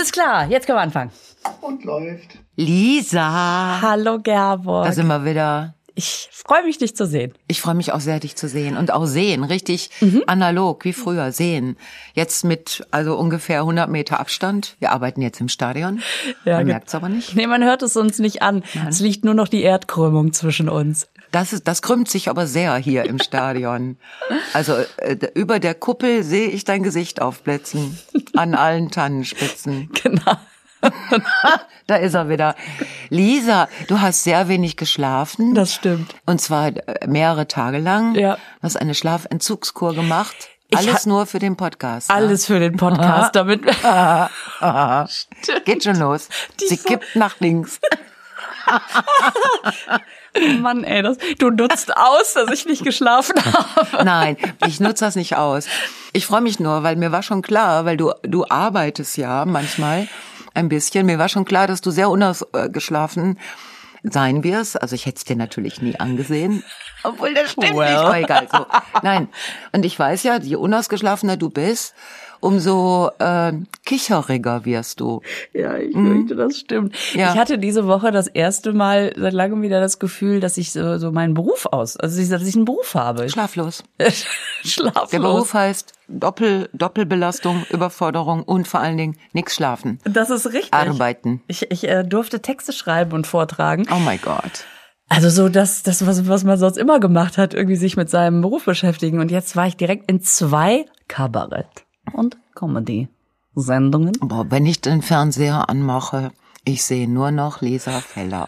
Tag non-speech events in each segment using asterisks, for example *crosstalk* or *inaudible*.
Alles klar, jetzt können wir anfangen. Und läuft. Lisa, Hallo Gerborg. da sind wir wieder. ich freue mich, dich zu sehen. Ich freue mich auch sehr, dich zu sehen und auch sehen, richtig analog wie früher sehen. Jetzt mit also ungefähr 100 Meter Abstand. Wir arbeiten jetzt im Stadion. man ge- merkt's aber nicht. Nee, man hört es uns nicht an. Es liegt nur noch die Erdkrümmung zwischen uns. Das ist, das krümmt sich aber sehr hier im Stadion. Also äh, über der Kuppel sehe ich dein Gesicht aufblitzen an allen Tannenspitzen. *laughs* Genau. *laughs* Da ist er wieder. Lisa, du hast sehr wenig geschlafen. Das stimmt. Und zwar äh, mehrere Tage lang. Ja. Du hast eine Schlafentzugskur gemacht. Ich Alles nur für den Podcast. ne? Alles für den Podcast, *laughs* damit. Geht schon los. Sie Ver- kippt nach links. Mann, ey, das, du nutzt aus, dass ich nicht geschlafen habe. Nein, ich nutze das nicht aus. Ich freue mich nur, weil mir war schon klar, weil du du arbeitest ja manchmal ein bisschen. Mir war schon klar, dass du sehr unausgeschlafen sein wirst. Also ich hätte es dir natürlich nie angesehen. Obwohl das stimmt Well. nicht. Aber egal. So. Nein. Und ich weiß ja, je unausgeschlafener du bist, umso äh, kicheriger wirst du. Ja, ich fürchte, das stimmt. Ja. Ich hatte diese Woche das erste Mal seit langem wieder das Gefühl, dass ich so, so meinen Beruf aus, also dass ich einen Beruf habe. Schlaflos. *laughs* Schlaflos. Der Beruf heißt Doppel, Doppelbelastung, Überforderung und vor allen Dingen nichts schlafen. Das ist richtig. Arbeiten. Ich, ich äh, durfte Texte schreiben und vortragen. Oh my God. Also so das, das was, was man sonst immer gemacht hat, irgendwie sich mit seinem Beruf beschäftigen. Und jetzt war ich direkt in zwei Kabarett- und Comedy-Sendungen. Boah, wenn ich den Fernseher anmache, ich sehe nur noch Lisa Feller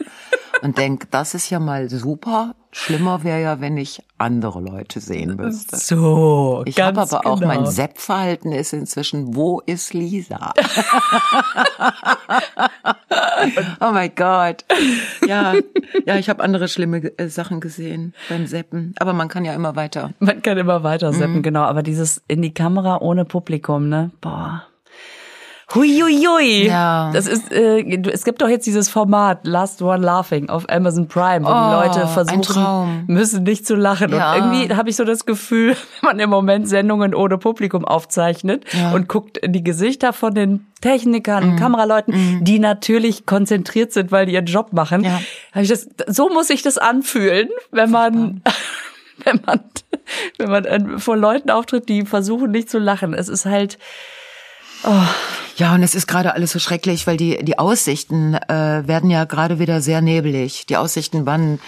und denk, das ist ja mal super. Schlimmer wäre ja, wenn ich andere Leute sehen müsste. So, Ich habe aber auch genau. mein Sepp-Verhalten ist inzwischen, wo ist Lisa? *laughs* oh mein Gott. Ja, ja, ich habe andere schlimme äh, Sachen gesehen beim Seppen. Aber man kann ja immer weiter. Man kann immer weiter seppen, Mhm. genau. Aber dieses in die Kamera ohne Publikum, ne? Boah. Huiuiui. Ja. Das ist, äh, es gibt doch jetzt dieses Format Last One Laughing auf Amazon Prime, wo Oh, die Leute versuchen müssen nicht zu lachen. Ja. Und irgendwie habe ich so das Gefühl, *laughs* wenn man im Moment Sendungen ohne Publikum aufzeichnet Ja. Mhm. und guckt in die Gesichter von den Technikern, Kameraleuten, die natürlich konzentriert sind, weil die ihren Job machen. Ja. Ich das, so muss sich das anfühlen, wenn man *laughs* wenn man, wenn man äh, vor Leuten auftritt, die versuchen nicht zu lachen. Es ist halt, Ja, und es ist gerade alles so schrecklich, weil die, die Aussichten äh, werden ja gerade wieder sehr nebelig. Die Aussichten, wann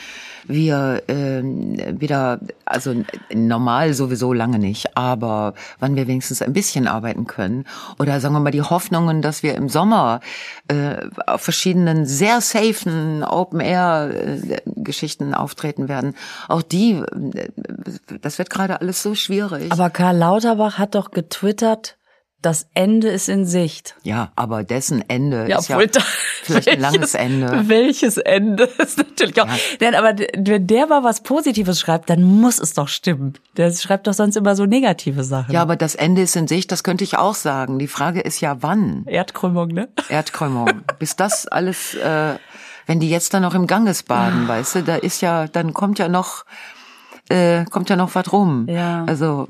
wir ähm, wieder, also normal sowieso lange nicht, aber wann wir wenigstens ein bisschen arbeiten können. Oder sagen wir mal die Hoffnungen, dass wir im Sommer äh, auf verschiedenen sehr safen Open-Air-Geschichten auftreten werden. Auch die, äh, das wird gerade alles so schwierig. aber Karl Lauterbach hat doch getwittert, das Ende ist in Sicht. ja, aber dessen Ende ist ja da- *laughs* vielleicht ein langes Ende. Welches Ende *laughs* ist natürlich auch. Denn, aber d- wenn der mal was Positives schreibt, dann muss es doch stimmen. Der schreibt doch sonst immer so negative Sachen. Ja, aber das Ende ist in Sicht, das könnte ich auch sagen. Die Frage ist ja, wann? Erdkrümmung, ne? *laughs* Erdkrümmung. Bis das alles, äh, wenn die jetzt dann noch im Ganges baden, weißt du, da ist ja, dann kommt ja noch, äh, kommt ja noch was rum. Ja. Also,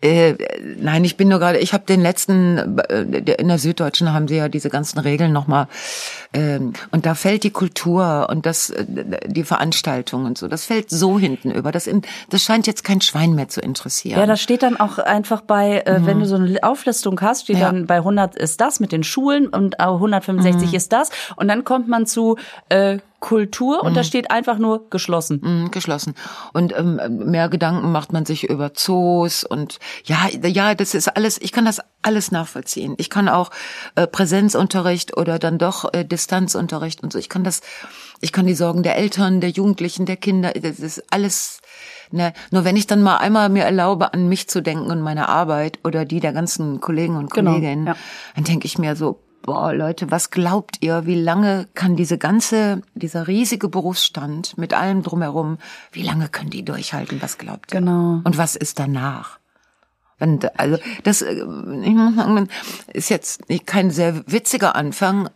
äh, nein, ich bin nur gerade, ich habe den letzten, äh, in der Süddeutschen haben sie ja diese ganzen Regeln nochmal, ähm, und da fällt die Kultur und das, äh, die Veranstaltung und so, das fällt so hinten über. Das, in, das scheint jetzt kein Schwein mehr zu interessieren. Ja, da steht dann auch einfach bei, äh, wenn du so eine Auflistung hast, steht Mhm. Ja. dann bei 100 ist das mit den Schulen und äh, 165 Mhm. ist das. Und dann kommt man zu äh, Kultur und da steht einfach nur geschlossen. Mhm, geschlossen. Und ähm, mehr Gedanken macht man sich über Zoos und ja, ja, das ist alles, ich kann das alles nachvollziehen. Ich kann auch äh, Präsenzunterricht oder dann doch äh, Distanzunterricht und so. Ich kann das, ich kann die Sorgen der Eltern, der Jugendlichen, der Kinder, das ist alles. Ne, nur wenn ich dann mal einmal mir erlaube, an mich zu denken und meine Arbeit oder die der ganzen Kollegen und Genau, Kolleginnen, ja. dann denke ich mir so, boah, Leute, was glaubt ihr, wie lange kann diese ganze, dieser riesige Berufsstand mit allem drumherum, wie lange können die durchhalten, was glaubt ihr? Genau. Und was ist danach? Wenn, also, das, äh, ich muss sagen, ist jetzt nicht kein sehr witziger Anfang,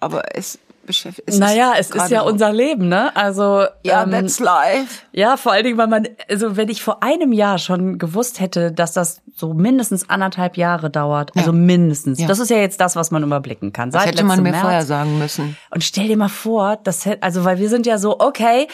aber es, beschäftigt. Ist Naja, das es ist ja unser Leben, ne? Also Ja, ähm, that's life. Ja, vor allen Dingen, weil man, also wenn ich vor einem Jahr schon gewusst hätte, dass das so mindestens anderthalb Jahre dauert, also mindestens. Ja. Das ist ja jetzt das, was man überblicken kann. Das Seit hätte man mir März. vorher sagen müssen. Und stell dir mal vor, das hätte, also weil wir sind ja so, okay,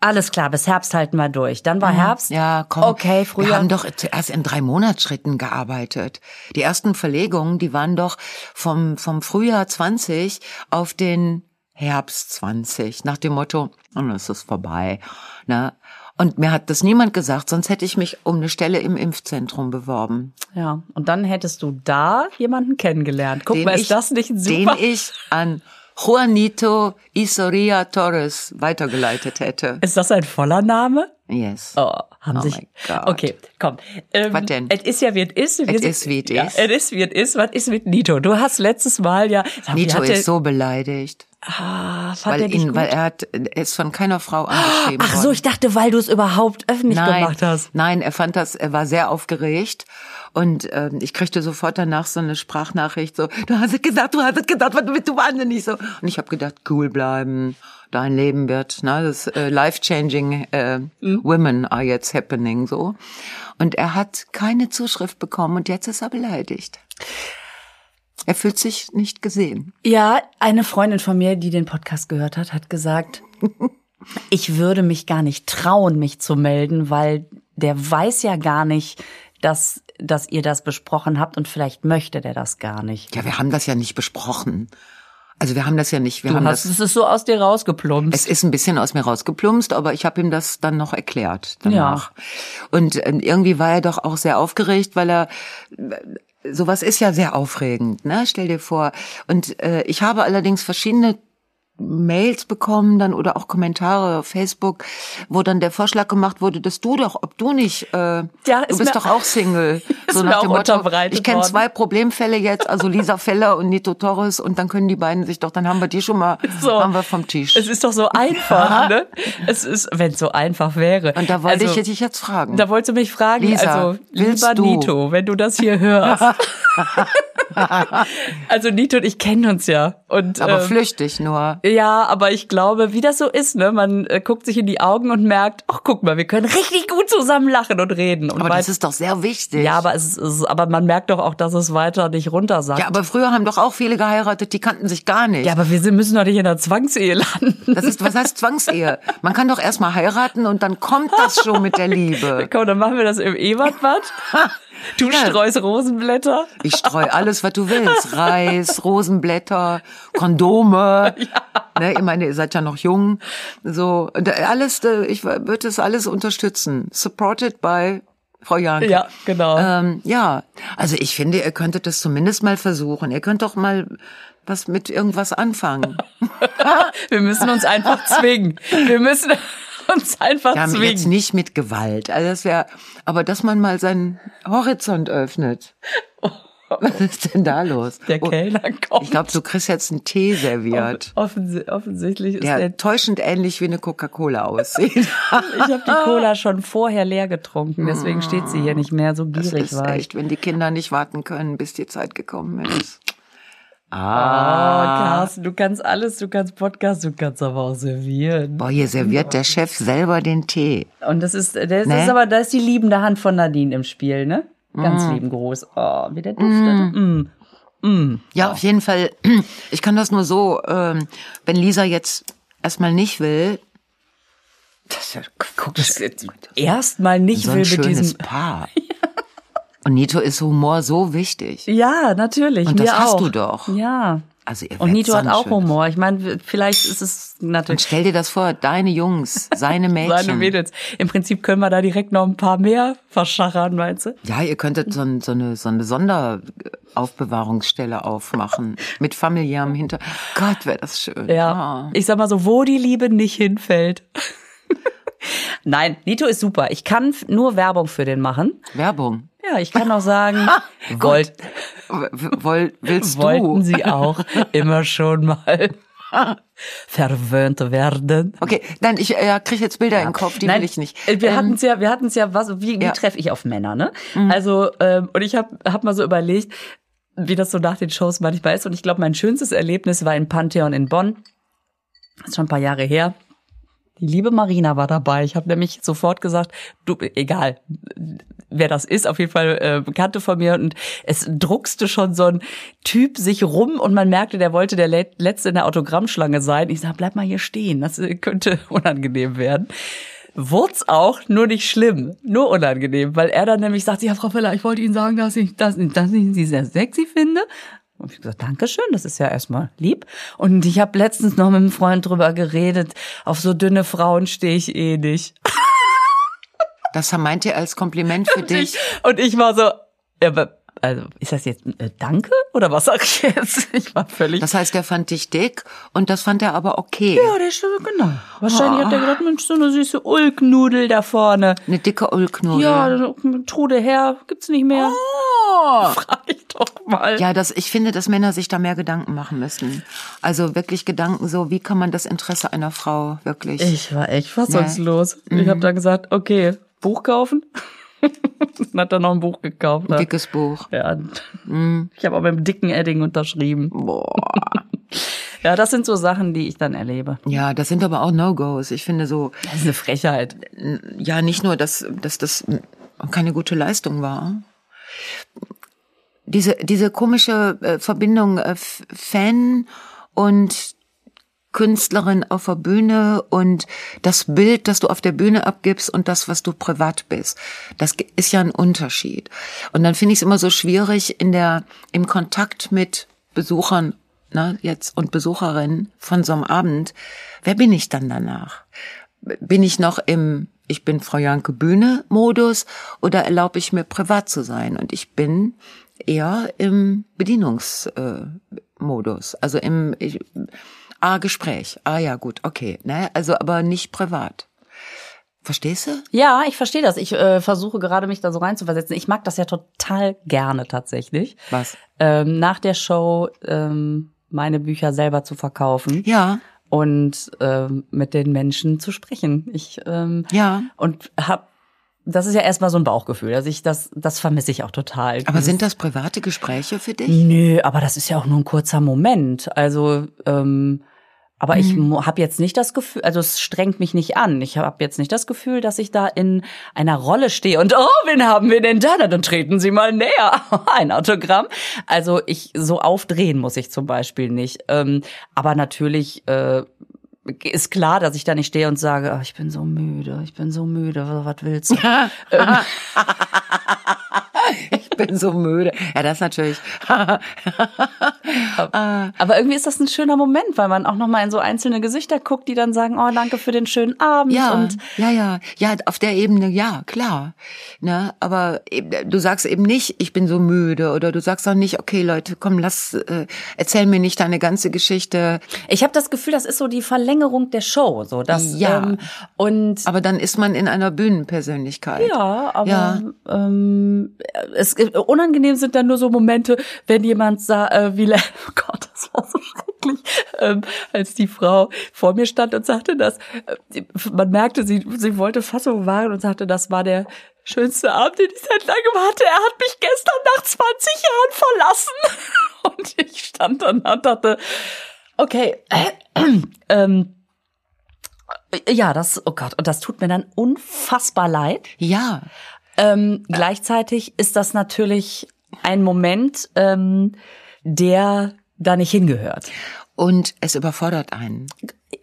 alles klar, bis Herbst halten wir durch. Dann war Herbst. Mhm. Ja, komm. Okay, früher. Wir haben doch zuerst in drei Monatsschritten gearbeitet. Die ersten Verlegungen, die waren doch vom, vom Frühjahr 20 auf den Herbst 20. Nach dem Motto, und es ist vorbei. Ne? Und mir hat das niemand gesagt, sonst hätte ich mich um eine Stelle im Impfzentrum beworben. Ja, und dann hättest du da jemanden kennengelernt. Guck den mal, ist ich, das nicht ein Den super? ich an Juanito Isoria Torres weitergeleitet hätte. Ist das ein voller Name? Yes. Oh, haben Oh sich. Okay, komm. Ähm, Was denn? Es ist ja wie es ist. Es ist, wie es ja, ist. Es ist wie es ist. Was ist mit Nito? Du hast letztes Mal ja. Nito hat der- ist so beleidigt. Ah, Weil, er ihn, gut? weil er hat, er ist von keiner Frau angeschrieben Ach worden. so, ich dachte, weil du es überhaupt öffentlich nein, gemacht hast. Nein, er fand das, er war sehr aufgeregt und ähm, ich kriegte sofort danach so eine Sprachnachricht so, du hast es gesagt, du hast es gesagt, was bist du wahnsinnig so. Und ich habe gedacht, cool bleiben, dein Leben wird, ne, das äh, life-changing äh, Mhm. women are jetzt happening so. Und er hat keine Zuschrift bekommen und jetzt ist er beleidigt. Er fühlt sich nicht gesehen. Ja, eine Freundin von mir, die den Podcast gehört hat, hat gesagt, *laughs* ich würde mich gar nicht trauen, mich zu melden, weil der weiß ja gar nicht, dass, dass ihr das besprochen habt und vielleicht möchte der das gar nicht. Ja, wir haben das ja nicht besprochen. Also wir haben das ja nicht, wir Du haben hast, das es ist so aus dir rausgeplumpst. Es ist ein bisschen aus mir rausgeplumpst, aber ich habe ihm das dann noch erklärt danach. Und ähm, irgendwie war er doch auch sehr aufgeregt, weil er äh, sowas ist ja sehr aufregend, ne? Stell dir vor. Und äh, ich habe allerdings verschiedene Mails bekommen dann oder auch Kommentare auf Facebook, wo dann der Vorschlag gemacht wurde, dass du doch, ob du nicht, äh, Ja, du ist bist doch auch Single. *laughs* ist mir auch unterbreitet ich kenne zwei Problemfälle jetzt, also Lisa *laughs* Feller und Nito Torres und dann können die beiden sich doch, dann haben wir die schon mal, So. haben wir vom Tisch. Es ist doch so einfach, ne? Es ist, wenn es so einfach wäre. Und da wollte also, ich dich jetzt fragen. Da wolltest du mich fragen, Lisa, also lieber du? Nito, wenn du das hier hörst. *laughs* *laughs* also Nito und ich kennen uns ja. Und, aber ähm, flüchtig nur. ja, aber ich glaube, wie das so ist, ne? Man äh, guckt sich in die Augen und merkt, ach guck mal, wir können richtig gut zusammen lachen und reden. Und Aber weit- das ist doch sehr wichtig. ja, aber es ist, aber man merkt doch auch, dass es weiter nicht runter sagt. Ja, aber früher haben doch auch viele geheiratet, die kannten sich gar nicht. Ja, aber wir sind, müssen doch nicht in der Zwangsehe landen. Das ist, was heißt Zwangsehe? Man kann doch erstmal heiraten und dann kommt das schon mit der *laughs* Liebe. Komm, dann machen wir das im Ebertbad. *laughs* Du Ja. streust Rosenblätter. Ich streue alles, was du willst. *laughs* Reis, Rosenblätter, Kondome. Ne, ich meine, ihr seid ja noch jung. So, alles, äh, ich würde es alles unterstützen. Supported by Frau Janke. Ja, genau. Ähm, ja, also ich finde, ihr könntet das zumindest mal versuchen. Ihr könnt doch mal was mit irgendwas anfangen. *laughs* Wir müssen uns einfach zwingen. Wir müssen *laughs* uns einfach Ja, jetzt zwingen. nicht mit Gewalt. Also das wäre, aber dass man mal seinen Horizont öffnet. Was ist denn da los? Der Oh, Kellner kommt. Ich glaube, du kriegst jetzt einen Tee serviert, Offensi offensichtlich ist der der, täuschend ähnlich wie eine Coca-Cola aussieht. *laughs* ich habe die Cola *laughs* schon vorher leer getrunken, deswegen steht sie hier nicht mehr so Das gierig ist war echt, wenn die Kinder nicht warten können, bis die Zeit gekommen ist. Ah, Carsten, du kannst alles, du kannst Podcast, du kannst aber auch servieren. Boah, hier serviert der Chef selber den Tee. Und das ist, das Ne? ist aber, da ist die liebende Hand von Nadine im Spiel, ne? Ganz Mm. lieben Gruß. Oh, wie der duftet. Mm. Ja, auf jeden Fall. *clears throat* Ich kann das nur so, ähm, wenn Lisa jetzt erstmal nicht will, das ist ja, guck, das ist Erstmal nicht so will ein mit schönes diesem. Paar. *laughs* Und Nito ist Humor so wichtig. Ja, natürlich. Und das hast auch. du doch. Ja. Also ihr Und Nito hat auch Humor. Ich meine, vielleicht ist es Und natürlich stell dir das vor, deine Jungs, *laughs* seine Mädchen. seine Mädels. Im Prinzip können wir da direkt noch ein paar mehr verschachern, meinst du? Ja, ihr könntet so, ein, so eine, so eine Sonderaufbewahrungsstelle aufmachen. *laughs* Mit familiärem Hinter. Gott, wäre das schön. Ja. Ah. Ich sag mal so, wo die Liebe nicht hinfällt. *laughs* Nein, Nito ist super. Ich kann nur Werbung für den machen. Werbung. Ja, ich kann auch sagen, *laughs* wollt, W- Woll, willst wollten du? Sie auch immer schon mal *laughs* verwöhnt werden? Okay, nein, ich äh, kriege jetzt Bilder im Kopf, die Nein, will ich nicht. äh, Wir Ähm, hatten's ja, wir hatten's ja, was, wie, wie Ja. Mhm. treffe ich auf Männer, ne? Also, ähm, und ich habe hab mal so überlegt, wie das so nach den Shows manchmal ist. Und ich glaube, mein schönstes Erlebnis war in Pantheon in Bonn. Das ist schon ein paar Jahre her. Die liebe Marina war dabei. Ich habe nämlich sofort gesagt, du, egal, wer das ist, auf jeden Fall äh, Bekannte von mir. Und es druckste schon so ein Typ sich rum und man merkte, der wollte der Letzte in der Autogrammschlange sein. Ich sag, bleib mal hier stehen, das könnte *laughs* unangenehm werden. Wurd's auch, nur nicht schlimm, nur unangenehm, weil er dann nämlich sagt, ja, Frau Feller, ich wollte Ihnen sagen, dass ich, dass, dass ich Sie sehr sexy finde. Und ich gesagt, Dankeschön, das ist ja erstmal lieb. Und ich habe letztens noch mit einem Freund drüber geredet, auf so dünne Frauen stehe ich eh nicht. Das meint ihr als Kompliment für *laughs* und dich? Ich, und ich war so, ja, aber also ist das jetzt äh, Danke oder was sag ich jetzt? *laughs* Ich war völlig. Das heißt, er fand dich dick und das fand er aber okay. Ja, der ist genau. Wahrscheinlich oh. hat er gedacht, Mensch, so eine süße Ulknudel da vorne. Eine dicke Ulknudel. Ja, Trude her, gibt's nicht mehr. Oh. *laughs* Frag ich doch mal. Ja, das, ich finde, dass Männer sich da mehr Gedanken machen müssen. Also wirklich Gedanken so, wie kann man das Interesse einer Frau wirklich? Ich war echt fassungslos. Ja. Ich mhm. habe dann gesagt, okay, Buch kaufen. *laughs* Dann hat er noch ein Buch gekauft. Ein dickes Buch. Ja. Mm. Ich habe auch mit einem dicken Edding unterschrieben. Boah. *laughs* ja, das sind so Sachen, die ich dann erlebe. Ja, das sind aber auch No-Gos. Ich finde so. Das ist eine Frechheit. Ja, nicht nur, dass, dass das keine gute Leistung war. Diese, diese komische äh, Verbindung äh, Fan und Künstlerin auf der Bühne und das Bild, das du auf der Bühne abgibst und das, was du privat bist. Das ist ja ein Unterschied. Und dann finde ich es immer so schwierig in der, im Kontakt mit Besuchern, ne, jetzt und Besucherinnen von so einem Abend. Wer bin ich dann danach? Bin ich noch im ich bin Frau Janke Bühne Modus oder erlaube ich mir privat zu sein? Und ich bin eher im Bedienungsmodus, äh, also im ich, Ah, Gespräch. Ah ja, gut, okay. Ne? Also aber nicht privat. Verstehst du? Ja, ich verstehe das. Ich äh, versuche gerade mich da so reinzuversetzen. Ich mag das ja total gerne tatsächlich. Was? Ähm, nach der Show ähm, meine Bücher selber zu verkaufen. Ja. Und ähm, mit den Menschen zu sprechen. Ich ähm, ja. und hab das ist ja erstmal so ein Bauchgefühl. Also ich, das, das vermisse ich auch total. Aber sind das private Gespräche für dich? Nö, aber das ist ja auch nur ein kurzer Moment. Also, ähm, aber ich mhm. habe jetzt nicht das Gefühl, also es strengt mich nicht an. Ich habe jetzt nicht das Gefühl, dass ich da in einer Rolle stehe und oh, wen haben wir denn da? Na, dann treten Sie mal näher. *laughs* Ein Autogramm. Also ich so aufdrehen muss ich zum Beispiel nicht. Ähm, aber natürlich äh, ist klar, dass ich da nicht stehe und sage, oh, ich bin so müde, ich bin so müde, was willst du? *laughs* ähm, *laughs* ich bin so müde. Ja, das natürlich. *laughs* Aber irgendwie ist das ein schöner Moment, weil man auch noch mal in so einzelne Gesichter guckt, die dann sagen, oh, danke für den schönen Abend. Ja, und ja, ja, ja, auf der Ebene, ja, klar. Ne, aber du sagst eben nicht, ich bin so müde, oder du sagst auch nicht, okay, Leute, komm, lass, äh, erzähl mir nicht deine ganze Geschichte. Ich habe das Gefühl, das ist so die Verlängerung der Show, so das. Ja. Ähm, und aber dann ist man in einer Bühnenpersönlichkeit. Ja, aber ja. Ähm, es unangenehm sind dann nur so Momente, wenn jemand sah, äh, wie, oh Gott, das war so schrecklich, ähm, als die Frau vor mir stand und sagte, dass äh, man merkte, sie, sie wollte Fassung wagen und sagte, das war der schönste Abend, den ich seit langem hatte. Er hat mich gestern nach 20 Jahren verlassen. *laughs* Und ich stand dann und dachte, okay, äh, ähm, ja, das, oh Gott, und das tut mir dann unfassbar leid. Ja. Ähm, gleichzeitig ist das natürlich ein Moment, ähm, der da nicht hingehört. Und es überfordert einen.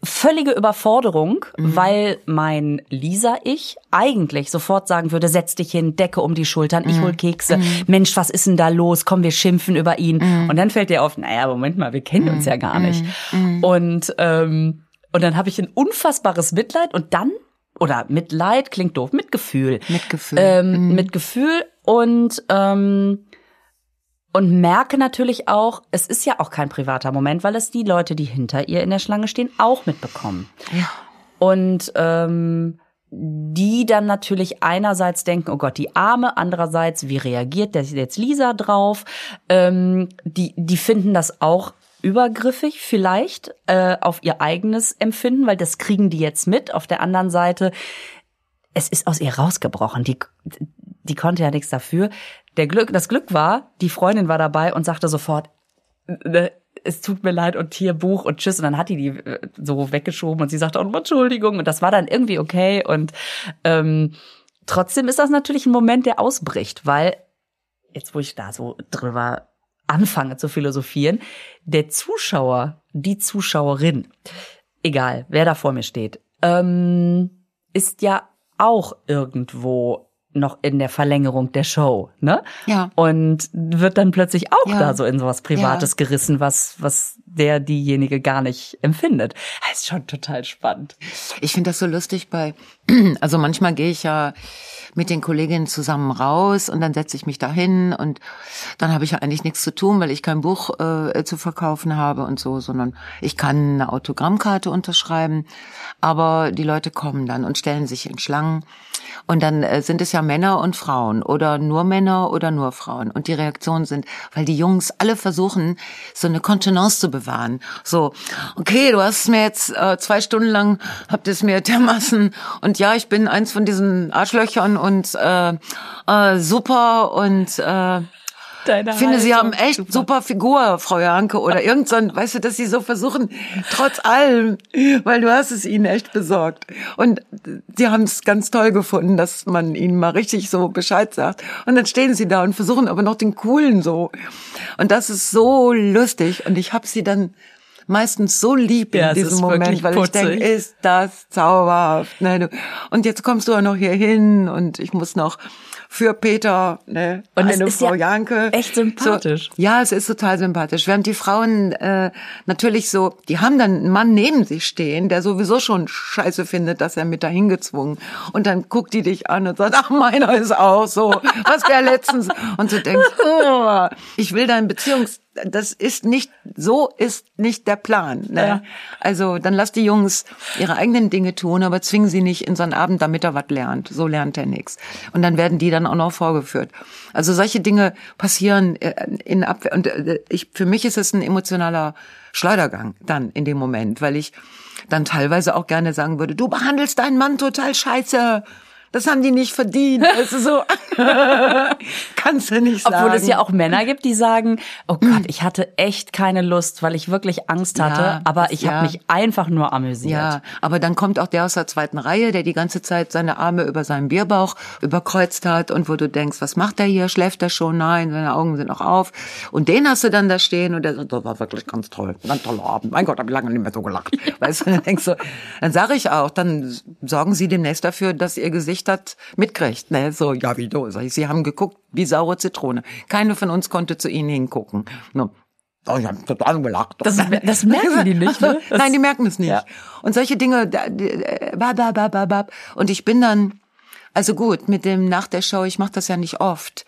Völlige Überforderung, mhm. weil mein Lisa-Ich eigentlich sofort sagen würde, setz dich hin, Decke um die Schultern, ich mhm. hol Kekse. Mhm. Mensch, was ist denn da los? Komm, wir schimpfen über ihn. Mhm. Und dann fällt dir auf, naja, Moment mal, wir kennen uns ja gar nicht. Mhm. Mhm. Und, ähm, und dann habe ich ein unfassbares Mitleid und dann oder Mitleid klingt doof, Mitgefühl. Mitgefühl. Ähm, mhm. Mitgefühl und ähm, und merke natürlich auch, es ist ja auch kein privater Moment, weil es die Leute, die hinter ihr in der Schlange stehen, auch mitbekommen. Ja. Und ähm, die dann natürlich einerseits denken, oh Gott, die Arme, andererseits, wie reagiert der jetzt Lisa drauf? Ähm, die, die finden das auch übergriffig vielleicht äh, auf ihr eigenes Empfinden, weil das kriegen die jetzt mit. Auf der anderen Seite, es ist aus ihr rausgebrochen. Die, die konnte ja nichts dafür. Der Glück, das Glück war, die Freundin war dabei und sagte sofort, ne, es tut mir leid und hier Buch und tschüss. Und dann hat die die äh, so weggeschoben und sie sagte auch nochmal Entschuldigung. Und das war dann irgendwie okay. Und ähm, trotzdem ist das natürlich ein Moment, der ausbricht, weil jetzt, wo ich da so drüber anfange zu philosophieren, der Zuschauer, die Zuschauerin, egal wer da vor mir steht, ähm, ist ja auch irgendwo noch in der Verlängerung der Show, ne? Ja. Und wird dann plötzlich auch Ja. da so in sowas Privates Ja. gerissen, was, was der diejenige gar nicht empfindet. Das ist schon total spannend. Ich finde das so lustig bei, *clears throat* also manchmal gehe ich ja mit den Kolleginnen zusammen raus und dann setze ich mich da hin und dann habe ich ja eigentlich nichts zu tun, weil ich kein Buch äh, zu verkaufen habe und so, sondern ich kann eine Autogrammkarte unterschreiben, aber die Leute kommen dann und stellen sich in Schlangen und dann äh, sind es ja Männer und Frauen oder nur Männer oder nur Frauen und die Reaktionen sind, weil die Jungs alle versuchen, so eine Kontenance zu bewahren. So, okay, du hast mir jetzt äh, zwei Stunden lang, habt es mir dermaßen und ja, ich bin eins von diesen Arschlöchern und äh, äh, super und äh, Deine ich finde, Sie Haltung, haben echt super Figur, Frau Janke, oder irgend so ein, weißt du, dass Sie so versuchen, trotz allem, weil du hast es ihnen echt besorgt. Und Sie haben es ganz toll gefunden, dass man ihnen mal richtig so Bescheid sagt. Und dann stehen Sie da und versuchen aber noch den Coolen so. Und das ist so lustig. Und ich habe Sie dann meistens so lieb Ja, in es diesem Moment, weil ich denke, ist das zauberhaft. Ne? Du- Und jetzt kommst du auch noch hier hin und ich muss noch für Peter, ne, Und eine Frau ja Janke. echt sympathisch. So, ja, es ist total sympathisch. Während die Frauen äh, natürlich so, die haben dann einen Mann neben sich stehen, der sowieso schon scheiße findet, dass er mit dahin gezwungen. Und dann guckt die dich an und sagt, ach, meiner ist auch so. Was der letztens. Und du denkst, *laughs* oh, ich will dein Beziehungs... Das ist nicht, so ist nicht der Plan. Ne? Ja. Also dann lass die Jungs ihre eigenen Dinge tun, aber zwingen sie nicht in so einen Abend, damit er was lernt. So lernt er nichts. Und dann werden die dann auch noch vorgeführt. Also solche Dinge passieren äh, in Abwehr. Und äh, ich, für mich ist es ein emotionaler Schleudergang dann in dem Moment, weil ich dann teilweise auch gerne sagen würde, du behandelst deinen Mann total scheiße. Das haben die nicht verdient. Das ist so, *laughs* kannst du nicht sagen. Obwohl es ja auch Männer gibt, die sagen, oh Gott, ich hatte echt keine Lust, weil ich wirklich Angst hatte, Ja, aber ich ja. habe mich einfach nur amüsiert. Ja, aber dann kommt auch der aus der zweiten Reihe, der die ganze Zeit seine Arme über seinen Bierbauch überkreuzt hat und wo du denkst, was macht er hier? Schläft er schon? Nein, seine Augen sind noch auf. Und den hast du dann da stehen und der sagt, das war wirklich ganz toll, ganz toller Abend. Mein Gott, habe ich lange nicht mehr so gelacht. *laughs* Weißt du, dann denkst du, dann sage ich auch, dann sorgen Sie demnächst dafür, dass Ihr Gesicht hat mitkriegt. Ne? So, ja, wie du? Sag ich, Sie haben geguckt wie saure Zitrone. Keine von uns konnte zu Ihnen hingucken. No. Oh, ich habe total gelacht. Das- *laughs* das merken die nicht, ne? *laughs* Das- Nein, die merken es nicht. Ja. Und solche Dinge, äh, und ich bin dann, also gut, mit dem nach der Show, ich mache das ja nicht oft,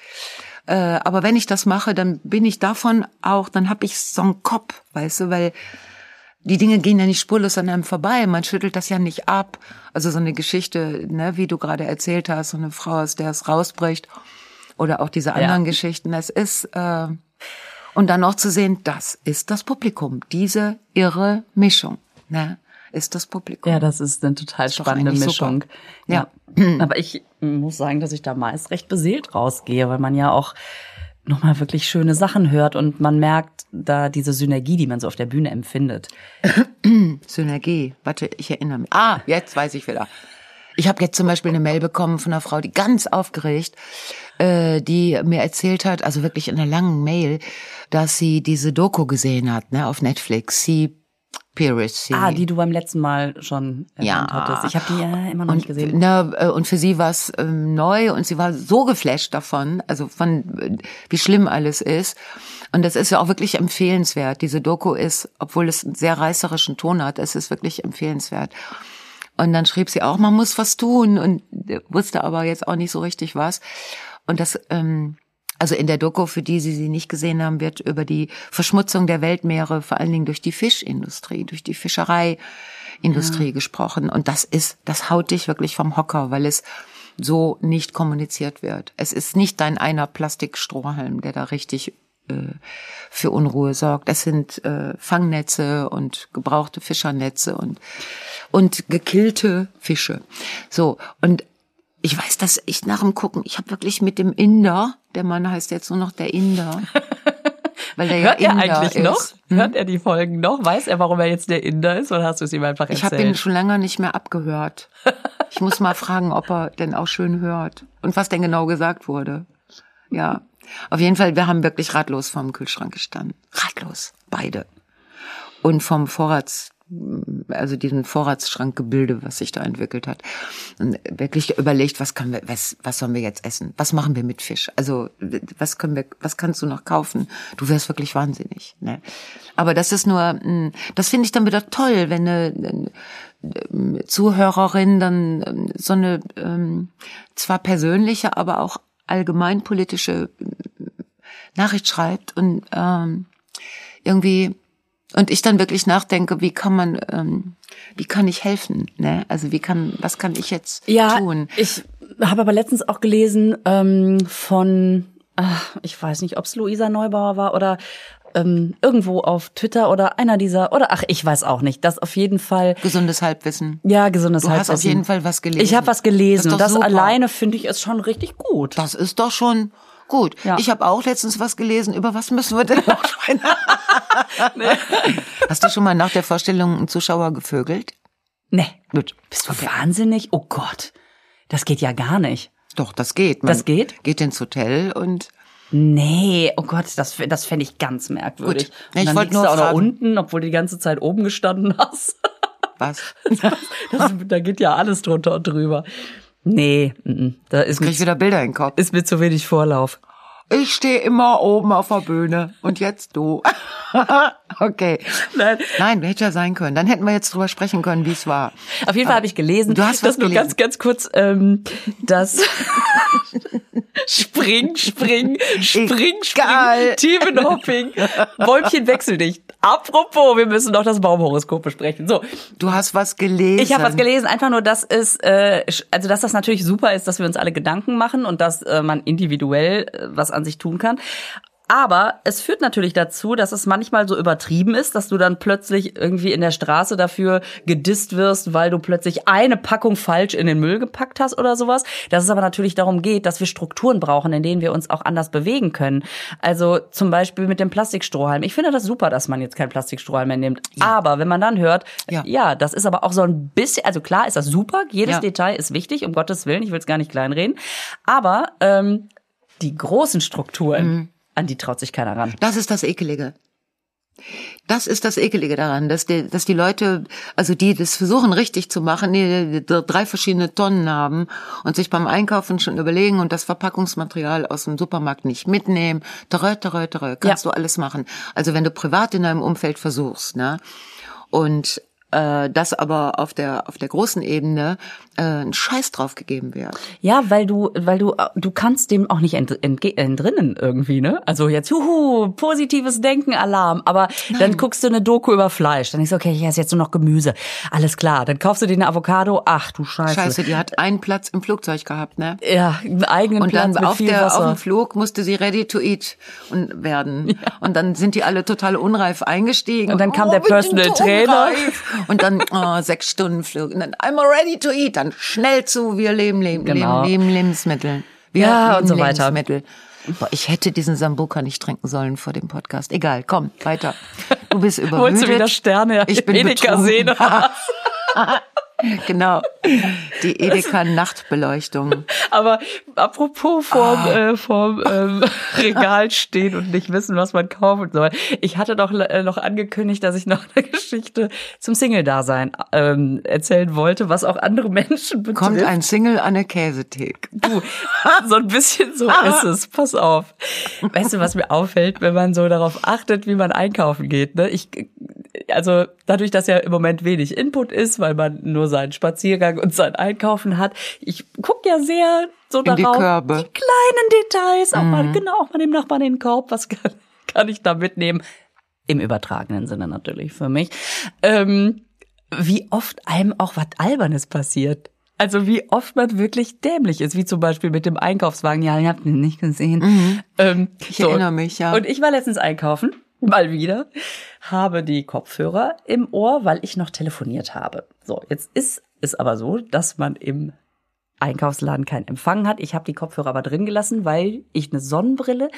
äh, aber wenn ich das mache, dann bin ich davon auch, dann hab ich so einen Kopf, weißt du, weil die Dinge gehen ja nicht spurlos an einem vorbei, man schüttelt das ja nicht ab. Also so eine Geschichte, ne, wie du gerade erzählt hast, so eine Frau, aus der es rausbricht, oder auch diese anderen Ja. Geschichten, es ist... Äh, und dann noch zu sehen, das ist das Publikum. Diese irre Mischung, ne, ist das Publikum. Ja, das ist eine total doch spannende Mischung. super. Ja. Aber ich muss sagen, dass ich da meist recht beseelt rausgehe, weil man ja auch nochmal wirklich schöne Sachen hört und man merkt da diese Synergie, die man so auf der Bühne empfindet. *clears throat* Synergie. Warte, ich erinnere mich. Ah, jetzt weiß ich wieder. Ich habe jetzt zum Beispiel eine Mail bekommen von einer Frau, die ganz aufgeregt, äh, die mir erzählt hat, also wirklich in einer langen Mail, dass sie diese Doku gesehen hat, ne, auf Netflix, Sea Piracy. Ah, die du beim letzten Mal schon erwähnt Ja. hattest. Ich habe die ja immer noch nicht gesehen. Na, äh, und für sie war es ähm, neu und sie war so geflasht davon, also von äh, wie schlimm alles ist. Und das ist ja auch wirklich empfehlenswert. Diese Doku ist, obwohl es einen sehr reißerischen Ton hat, es ist wirklich empfehlenswert. Und dann schrieb sie auch, man muss was tun und äh, wusste aber jetzt auch nicht so richtig was. Und das, ähm, also in der Doku, für die Sie sie nicht gesehen haben, wird über die Verschmutzung der Weltmeere, vor allen Dingen durch die Fischindustrie, durch die Fischereiindustrie gesprochen. Und das ist, das haut dich wirklich vom Hocker, weil es so nicht kommuniziert wird. Es ist nicht dein einer Plastikstrohhalm, der da richtig äh, für Unruhe sorgt. Es sind äh, Fangnetze und gebrauchte Fischernetze und und gekillte Fische. So und ich weiß, dass ich nach dem Gucken, ich habe wirklich mit dem Inder, der Mann heißt jetzt nur noch der Inder, *laughs* weil der ja Hört er Inder eigentlich ist. noch? Hört er die Folgen noch? Weiß er, warum er jetzt der Inder ist? Oder hast du es ihm einfach Ich erzählt? habe ihn schon länger nicht mehr abgehört. *laughs* Ich muss mal fragen, ob er denn auch schön hört und was denn genau gesagt wurde. Ja, auf jeden Fall, wir haben wirklich ratlos vorm Kühlschrank gestanden. Ratlos, beide. Und vom Vorrats, also diesem Vorratsschrankgebilde, was sich da entwickelt hat, und wirklich überlegt, was können wir, was, was sollen wir jetzt essen? Was machen wir mit Fisch? Also was können wir, was kannst du noch kaufen? Du wärst wirklich wahnsinnig. Ne? Aber das ist nur, mh, das finde ich dann wieder toll, wenn eine, eine Zuhörerin dann ähm, so eine ähm, zwar persönliche, aber auch allgemeinpolitische Nachricht schreibt und ähm, irgendwie und ich dann wirklich nachdenke, wie kann man, ähm, wie kann ich helfen? Ne? Also wie kann, was kann ich jetzt ja, tun? Ich habe aber letztens auch gelesen ähm, von, ach, ich weiß nicht, ob es Luisa Neubauer war oder ähm, irgendwo auf Twitter oder einer dieser, oder ach, ich weiß auch nicht, das auf jeden Fall. Gesundes Halbwissen. Ja, gesundes Du hast Halbwissen. auf jeden Fall was gelesen. Ich habe was gelesen Das und das super. alleine finde ich ist schon richtig gut. Das ist doch schon gut. Ja. Ich habe auch letztens was gelesen. Über was müssen wir denn noch *laughs* sprechen? Hast du schon mal nach der Vorstellung einen Zuschauer gevögelt? Nee, Gut. bist du wahnsinnig? Oh Gott, das geht ja gar nicht. Doch, das geht. Man Das geht? Geht ins Hotel und Nee, oh Gott, das, das fände ich ganz merkwürdig. Gut. Und Ich wollte nur du auch noch fragen. unten, obwohl du die ganze Zeit oben gestanden hast. was? *laughs* Das, da geht ja alles drunter und drüber. Nee, da ist Krieg mir, ich wieder Bilder in den Kopf. ist mir zu wenig Vorlauf. Ich stehe immer oben auf der Bühne. Und jetzt du. *laughs* okay. Nein. Nein, hätte ja sein können. Dann hätten wir jetzt drüber sprechen können, wie es war. Auf jeden Fall habe ich gelesen, Du hast das was nur gelesen. ganz, ganz kurz, ähm, das *laughs* Spring, Spring, Spring. Spring, Themenhopping, Bäumchen wechseldicht. Apropos, wir müssen noch das Baumhoroskop besprechen. So, Du hast was gelesen. Ich habe was gelesen, einfach nur, dass es, äh, also dass das natürlich super ist, dass wir uns alle Gedanken machen und dass äh, man individuell äh, was an sich tun kann. Aber es führt natürlich dazu, dass es manchmal so übertrieben ist, dass du dann plötzlich irgendwie in der Straße dafür gedisst wirst, weil du plötzlich eine Packung falsch in den Müll gepackt hast oder sowas. Dass es aber natürlich darum geht, dass wir Strukturen brauchen, in denen wir uns auch anders bewegen können. Also zum Beispiel mit dem Plastikstrohhalm. Ich finde das super, dass man jetzt keinen Plastikstrohhalm mehr nimmt. Aber wenn man dann hört, Ja. ja, das ist aber auch so ein bisschen, also klar ist das super, jedes Ja. Detail ist wichtig, um Gottes Willen, ich will es gar nicht kleinreden. Aber ähm, die großen Strukturen, Mhm. an die traut sich keiner ran. Das ist das Ekelige. Das ist das Ekelige daran, dass die, dass die Leute, also die das versuchen richtig zu machen, die, drei verschiedene Tonnen haben und sich beim Einkaufen schon überlegen und das Verpackungsmaterial aus dem Supermarkt nicht mitnehmen. Terö, terö, terö, kannst Ja. du alles machen. Also wenn du privat in deinem Umfeld versuchst, ne? Und äh, das aber auf der auf der großen Ebene äh, ein Scheiß drauf gegeben wird. Ja, weil du, weil du, du kannst dem auch nicht ent, entge- entrinnen irgendwie, ne? Also jetzt, juhu, positives Denken, Alarm. Aber dann guckst du eine Doku über Fleisch. Dann denkst du, okay, ich esse jetzt nur noch Gemüse. Alles klar. Dann kaufst du dir eine Avocado. Ach du Scheiße. Scheiße, die hat einen Platz im Flugzeug gehabt, ne? Ja, einen eigenen Und Platz dann mit auf, viel der, auf Wasser. dem Flug musste sie ready to eat und werden. Und dann sind die alle total unreif eingestiegen. Und dann kam oh, der Personal so Trainer. unreif. Und dann oh, sechs Stunden Flug. Und dann I'm ready to eat. Dann schnell zu, wir leben, leben, Genau. leben, leben Lebensmittel. Wir Ja, leben und so weiter. Lebensmittel. Boah, ich hätte diesen Sambuka nicht trinken sollen vor dem Podcast. Egal, komm, weiter. Du bist übermüdet. *laughs* Holst du wieder Sterne Ich bin Edeka betrunken. *laughs* *laughs* Genau. Die Edeka-Nachtbeleuchtung. Aber apropos vorm, Ah. äh, vorm ähm, *laughs* Regal stehen und nicht wissen, was man kaufen soll. Ich hatte doch äh, noch angekündigt, dass ich noch eine Geschichte zum Single-Dasein ähm, erzählen wollte, was auch andere Menschen betrifft. Kommt ein Single an der Käsethek. Du, so ein bisschen so *laughs* ist es. Pass auf. Weißt du, was mir auffällt, wenn man so darauf achtet, wie man einkaufen geht? Ne? Ich, also dadurch, dass ja im Moment wenig Input ist, weil man nur seinen Spaziergang und sein Einkaufen hat, ich guck ja sehr so In die darauf, Körbe. die kleinen Details, auch Mhm. mal genau, auch mal dem Nachbarn in den Korb, was *laughs* kann, kann ich da mitnehmen? Im übertragenen Sinne natürlich für mich. Ähm, wie oft einem auch was Albernes passiert. Also wie oft man wirklich dämlich ist, wie zum Beispiel mit dem Einkaufswagen. Ja, ihr habt ihn nicht gesehen. Ähm, Mhm. Ich erinnere mich, ja. Und ich war letztens einkaufen, mal wieder, habe die Kopfhörer im Ohr, weil ich noch telefoniert habe. So, jetzt ist es aber so, dass man im Einkaufsladen keinen Empfang hat. Ich habe die Kopfhörer aber drin gelassen, weil ich eine Sonnenbrille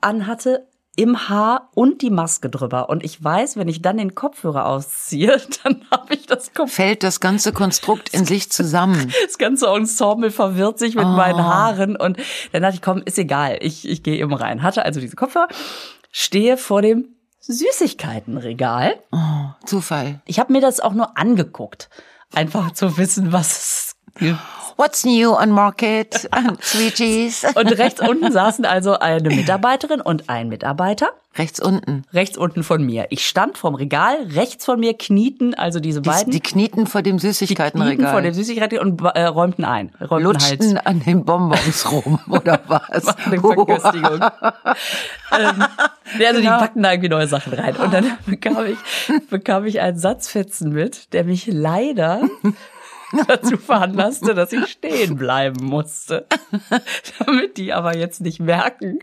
anhatte im Haar und die Maske drüber. Und ich weiß, wenn ich dann den Kopfhörer ausziehe, *laughs* dann habe ich das Kopf. Fällt das ganze Konstrukt in sich zusammen. *laughs* Das ganze Ensemble verwirrt sich mit oh. meinen Haaren. Und dann dachte ich, komm, ist egal, ich, ich gehe eben rein. Hatte also diese Kopfhörer, stehe vor dem Süßigkeitenregal. Oh, Zufall. Ich habe mir das auch nur angeguckt. Einfach zu wissen, was es gibt. What's new on market? *laughs* Sweeties. Und rechts unten saßen also eine Mitarbeiterin und ein Mitarbeiter. Rechts unten. Rechts unten von mir. Ich stand vorm Regal, rechts von mir knieten also diese die, beiden. Die knieten vor dem Süßigkeitenregal. Die knieten vor dem Süßigkeitenregal und äh, räumten ein. Räumten Lutschten halt. an den Bonbons rum, *laughs* oder was? Verköstigung. *laughs* ähm, ja, also genau. die backen da irgendwie neue Sachen rein. Und dann bekam ich, bekam ich einen Satzfetzen mit, der mich leider *laughs* dazu veranlasste, dass ich stehen bleiben musste. *laughs* Damit die aber jetzt nicht merken,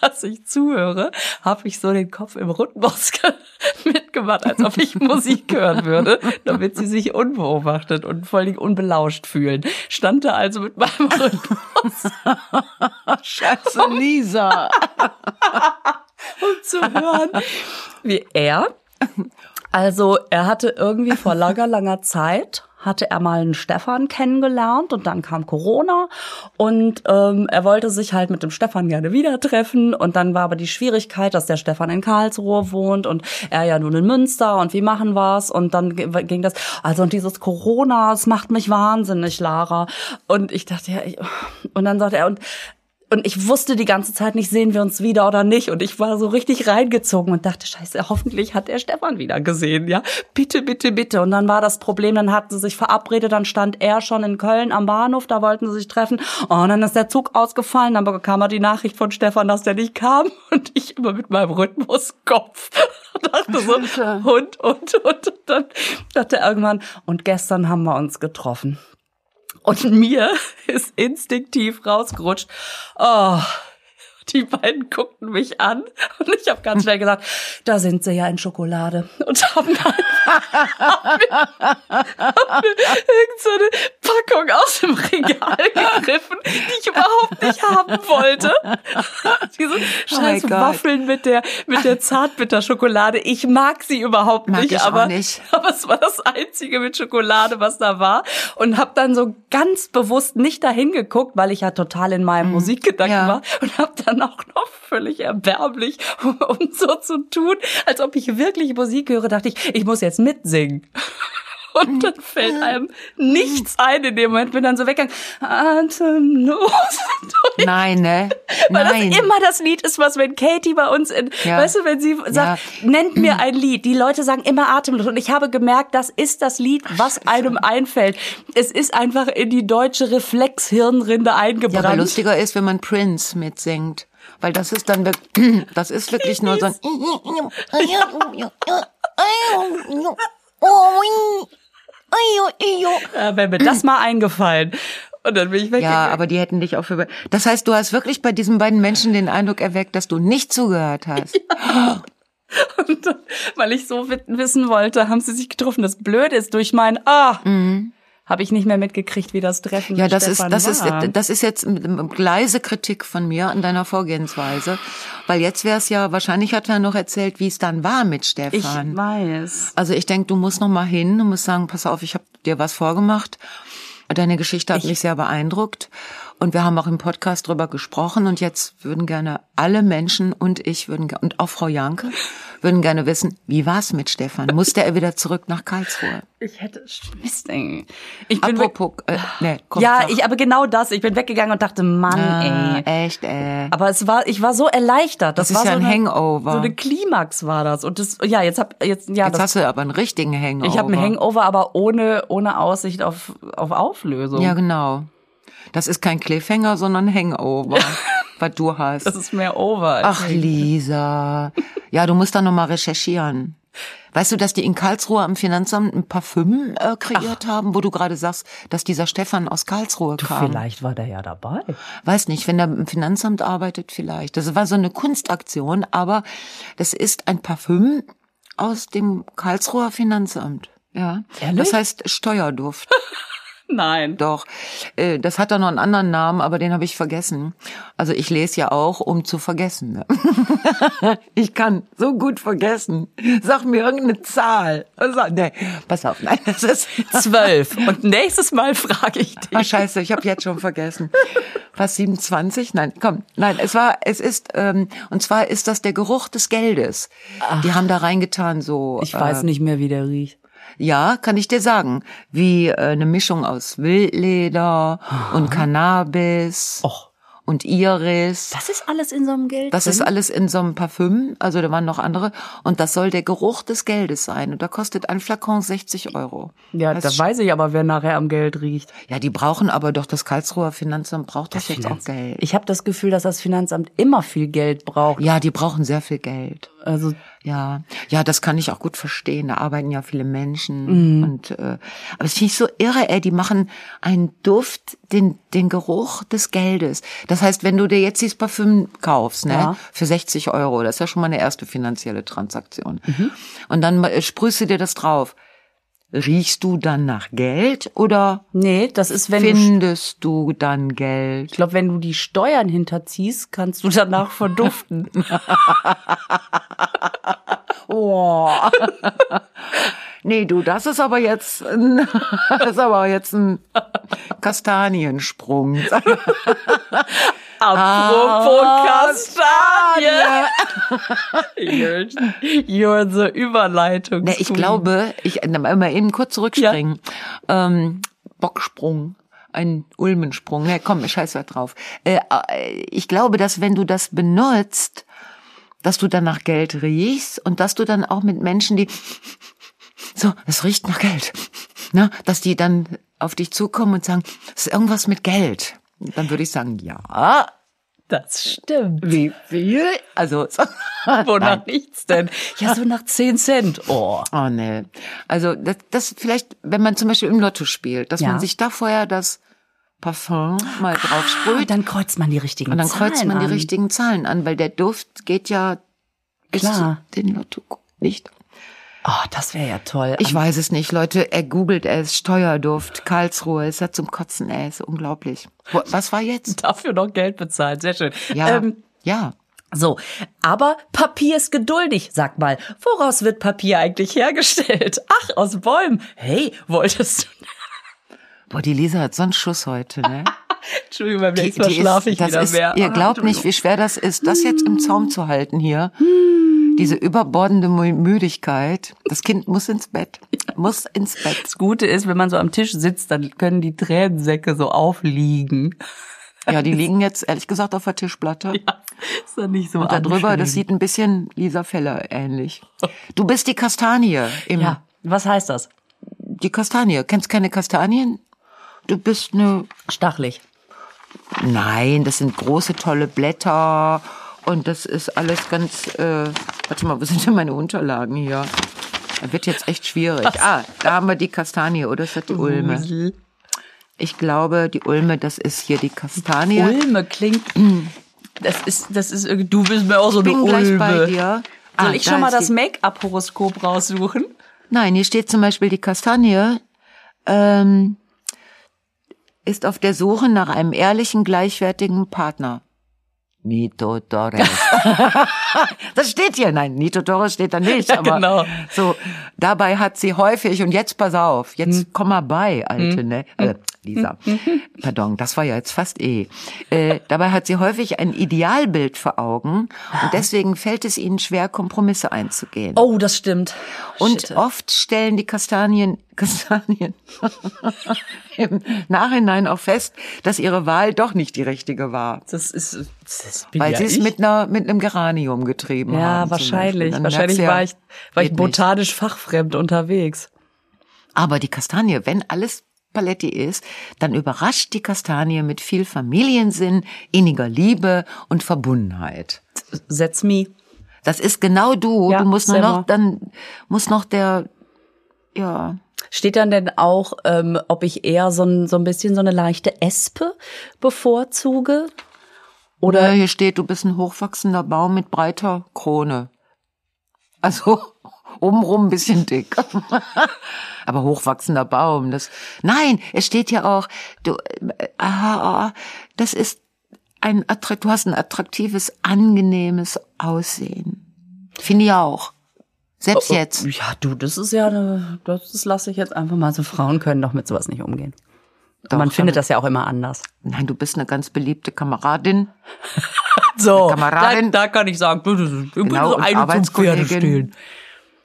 dass ich zuhöre, habe ich so den Kopf im Rhythmus *laughs* mitgemacht, als ob ich Musik hören würde, damit sie sich unbeobachtet und völlig unbelauscht fühlen. Stand da also mit meinem Rhythmus. Scheiße, Lisa. um zu hören, wie er also er hatte irgendwie vor langer, langer Zeit hatte er mal einen Stefan kennengelernt und dann kam Corona und ähm, er wollte sich halt mit dem Stefan gerne wieder treffen und dann war aber die Schwierigkeit, dass der Stefan in Karlsruhe wohnt und er ja nun in Münster und wie machen wir's? Und dann ging das. Also und dieses Corona, es macht mich wahnsinnig, Lara. Und ich dachte ja ich, und dann sagte er und und ich wusste die ganze Zeit nicht, sehen wir uns wieder oder nicht. Und ich war so richtig reingezogen und dachte, scheiße, hoffentlich hat der Stefan wieder gesehen, ja. Bitte, bitte, bitte. Und dann war das Problem, dann hatten sie sich verabredet, dann stand er schon in Köln am Bahnhof, da wollten sie sich treffen. Oh, und dann ist der Zug ausgefallen, dann bekam er die Nachricht von Stefan, dass der nicht kam. *laughs* Und ich immer mit meinem Rhythmuskopf *laughs* dachte so, und, und, und. Und dann dachte er irgendwann, und gestern haben wir uns getroffen. Und mir *laughs* ist instinktiv rausgerutscht, oh, die beiden guckten mich an und ich habe ganz schnell gesagt, da sind sie ja in Schokolade und haben dann irgendeine Packung aus dem Regal gegriffen, die ich überhaupt nicht haben wollte. Diese scheiß oh Waffeln mit der mit der Zartbitterschokolade. Ich mag sie überhaupt mag nicht, aber nicht. aber es war das einzige mit Schokolade, was da war und habe dann so ganz bewusst nicht dahin geguckt, weil ich ja total in meinem mm. Musikgedanken ja. war und habe dann auch noch völlig erbärmlich, *laughs* um so zu tun, als ob ich wirklich Musik höre, dachte ich, ich muss jetzt mitsingen. *laughs* Und dann fällt einem nichts ein in dem Moment, bin dann so weggegangen, atemlos. Nein, ne? Weil Nein. das immer das Lied ist, was wenn Katie bei uns, in, ja. weißt du, wenn sie sagt, ja. nennt mir ein Lied, die Leute sagen immer atemlos. Und ich habe gemerkt, das ist das Lied, was einem einfällt. Es ist einfach in die deutsche Reflexhirnrinde eingebrannt. Ja, aber lustiger ist, wenn man Prince mitsingt. Weil das ist dann, *clears throat* das ist wirklich nur so ein *laughs* *laughs* *laughs* ja, wäre mir das mal eingefallen. Und dann bin ich weg. Ja, aber die hätten dich auch für. Das heißt, du hast wirklich bei diesen beiden Menschen den Eindruck erweckt, dass du nicht zugehört hast. Ja. Und weil ich so wissen wollte, haben sie sich getroffen. Das Blöde ist durch mein Ah. Mhm habe ich nicht mehr mitgekriegt, wie das Treffen ja, das Stefan ist das war. ist das ist jetzt leise Kritik von mir an deiner Vorgehensweise, weil jetzt wäre es ja wahrscheinlich hat er noch erzählt, wie es dann war mit Stefan. Ich weiß. Also ich denke, du musst noch mal hin, du musst sagen, pass auf, ich habe dir was vorgemacht. Deine Geschichte hat ich mich sehr beeindruckt und wir haben auch im Podcast drüber gesprochen und jetzt würden gerne alle Menschen und ich würden und auch Frau Janke würden gerne wissen, wie war's mit Stefan? Musste er wieder zurück nach Karlsruhe? Ich hätte Mist, ey. Ich bin Apropos, äh, nee, komm, Ja, ich aber genau das. Ich bin weggegangen und dachte, Mann, ah, ey. Echt, ey. Aber es war, ich war so erleichtert. Das, das ist war ja so ein eine, Hangover. So eine Klimax war das. Und das, ja, jetzt hab, jetzt, ja. Jetzt das, hast du aber einen richtigen Hangover. Ich habe einen Hangover, aber ohne, ohne Aussicht auf, auf Auflösung. Ja, genau. Das ist kein Cliffhanger, sondern Hangover, *laughs* was du hast. Das ist mehr Over. Ach, Lisa. Ja, du musst da nochmal recherchieren. Weißt du, dass die in Karlsruhe am Finanzamt ein Parfüm äh, kreiert Ach. haben, wo du gerade sagst, dass dieser Stefan aus Karlsruhe du, kam? Vielleicht war der ja dabei. Weiß nicht, wenn er im Finanzamt arbeitet, vielleicht. Das war so eine Kunstaktion, aber das ist ein Parfüm aus dem Karlsruher Finanzamt. Ja. Ehrlich? Das heißt Steuerduft. *laughs* Nein. Doch, äh, das hat doch noch einen anderen Namen, aber den habe ich vergessen. Also ich lese ja auch, um zu vergessen. Ne? *laughs* ich kann so gut vergessen. Sag mir irgendeine Zahl. Also, nee, pass auf, nein, das ist *laughs* Zwölf. Und nächstes Mal frage ich dich. Ah, scheiße, ich habe jetzt schon vergessen. Was 27? Nein, komm, nein, es war, es ist, ähm, und zwar ist das der Geruch des Geldes. Die haben da reingetan so. Ich weiß äh, nicht mehr, wie der riecht. Ja, kann ich dir sagen, wie äh, eine Mischung aus Wildleder und Cannabis Och. und Iris. Das ist alles in so einem Geld. Das ist drin? alles in so einem Parfüm, also da waren noch andere. Und das soll der Geruch des Geldes sein. Und da kostet ein Flakon 60 Euro. Ja, Das da ist- weiß ich aber, wer nachher am Geld riecht. Ja, die brauchen aber doch, das Karlsruher Finanzamt braucht doch jetzt auch Geld. Ich habe das Gefühl, dass das Finanzamt immer viel Geld braucht. Ja, die brauchen sehr viel Geld. Also Ja, ja, das kann ich auch gut verstehen. Da arbeiten ja viele Menschen und äh, aber das finde ich so irre, ey. Die machen einen Duft, den den Geruch des Geldes. Das heißt, wenn du dir jetzt dieses Parfüm kaufst, ne, Ja. für 60 Euro, das ist ja schon mal eine erste finanzielle Transaktion. Und dann äh, sprühst du dir das drauf. Riechst du dann nach Geld oder nee, das ist wenn du findest du dann Geld? ich glaube, wenn du die Steuern hinterziehst, kannst du danach verduften. *laughs* Oh. nee, du, das ist aber jetzt, ein, *laughs* das ist aber jetzt ein Kastaniensprung. *laughs* Apropos Ah, Kastanie. You're, you're the Überleitung. Nee, ich glaube, ich mal eben kurz zurückspringen. Ähm, Bocksprung. Ein Ulmensprung. Ne, komm, ich scheiß da drauf. Äh, äh, ich glaube, dass wenn du das benutzt, dass du dann nach Geld riechst und dass du dann auch mit Menschen, die so, es riecht nach Geld, ne, dass die dann auf dich zukommen und sagen, es ist irgendwas mit Geld. Dann würde ich sagen, ja. Das stimmt. Wie viel? Also, *laughs* so, Wonach nichts denn? Ja, so nach 10 Cent. Oh. Oh nee. Also das, das vielleicht, wenn man zum Beispiel im Lotto spielt, dass Ja. man sich da vorher das Parfum mal drauf Ah, sprüht dann kreuzt man die richtigen und dann Zahlen kreuzt man die an. richtigen Zahlen an, weil der Duft geht ja bis Klar. zu den Lotto nicht. Oh, das wäre ja toll. Ich weiß es nicht, Leute. Er googelt es. Steuerduft, Karlsruhe. Es hat zum Kotzen, ey. Ist unglaublich. Was war jetzt? *laughs* dafür noch Geld bezahlt. Sehr schön. Ja, Ähm, ja. so, aber Papier ist geduldig. Sag mal, woraus wird Papier eigentlich hergestellt? Ach, aus Bäumen. Hey, wolltest du... *laughs* Boah, die Lisa hat so einen Schuss heute, ne? *laughs* Entschuldigung, beim nächsten Mal schlafe ich das wieder ist, mehr. Ihr Ah, glaubt nicht, wie schwer das ist, das jetzt im Zaum zu halten hier. Diese überbordende Mü- Müdigkeit. Das Kind muss ins Bett. Muss ins Bett. Das Gute ist, wenn man so am Tisch sitzt, dann können die Tränensäcke so aufliegen. Ja, die liegen jetzt ehrlich gesagt auf der Tischplatte. Ja, ist dann nicht so Und da drüber, das sieht ein bisschen Lisa Feller ähnlich. Du bist die Kastanie im, Ja, was heißt das? die Kastanie. Kennst keine Kastanien? Du bist eine, Stachlig. nein, das sind große, tolle Blätter und das ist alles ganz, äh, warte mal, wo sind denn meine Unterlagen hier? Das wird jetzt echt schwierig. Ah, da haben wir die Kastanie, oder ist das die Ulme? Ich glaube, die Ulme, das ist hier die Kastanie. Ulme klingt. Das ist, das ist irgendwie, du bist mir auch so Ich eine bin gleich Ulme. bei dir. Soll Ah, ich da schon mal das Make-up-Horoskop raussuchen? Nein, hier steht zum Beispiel die Kastanie ähm, ist auf der Suche nach einem ehrlichen, gleichwertigen Partner. Nito Torres. *laughs* das steht hier. Nein, Nito Torres steht da nicht. Ja, aber genau. so, dabei hat sie häufig, und jetzt pass auf, jetzt Hm. komm mal bei, Alte, ne? Äh, Lisa. Pardon, das war ja jetzt fast eh. Äh, dabei hat sie häufig ein Idealbild vor Augen und deswegen fällt es ihnen schwer, Kompromisse einzugehen. Oh, das stimmt. Und Shit. oft stellen die Kastanien, Kastanien *laughs* im Nachhinein auch fest, dass ihre Wahl doch nicht die richtige war. das ist, das bin Weil ja sie es mit einer, mit einem Geranium getrieben haben. ja, zum wahrscheinlich. Dann Wahrscheinlich ja, war ich, war ich geht nicht. botanisch fachfremd unterwegs. Aber die Kastanie, wenn alles Paletti ist, dann überrascht die Kastanie mit viel Familiensinn, inniger Liebe und Verbundenheit. Setz me. Das ist genau du. Ja, du musst nur noch, dann muss noch der, ja, Steht dann denn auch, ähm, ob ich eher so ein, so ein bisschen so eine leichte Espe bevorzuge? Oder Oder hier steht, du bist ein hochwachsender Baum mit breiter Krone. Also *laughs* Obenrum ein bisschen dick. *laughs* Aber hochwachsender Baum. Das, nein, es steht ja auch, du, äh, ah, das ist ein, attrakt- du hast ein attraktives, angenehmes Aussehen. Finde ich auch. Selbst jetzt. Ja, du, das ist ja, eine, das, das lasse ich jetzt einfach mal so. Frauen können doch mit sowas nicht umgehen. Doch, Man findet das ja auch immer anders. Nein, du bist eine ganz beliebte Kameradin. *laughs* So, Kameradin. da, da kann ich sagen, du, das ist irgendwie Genau, so eine zum Arbeitskollegin. Pferde stehlen.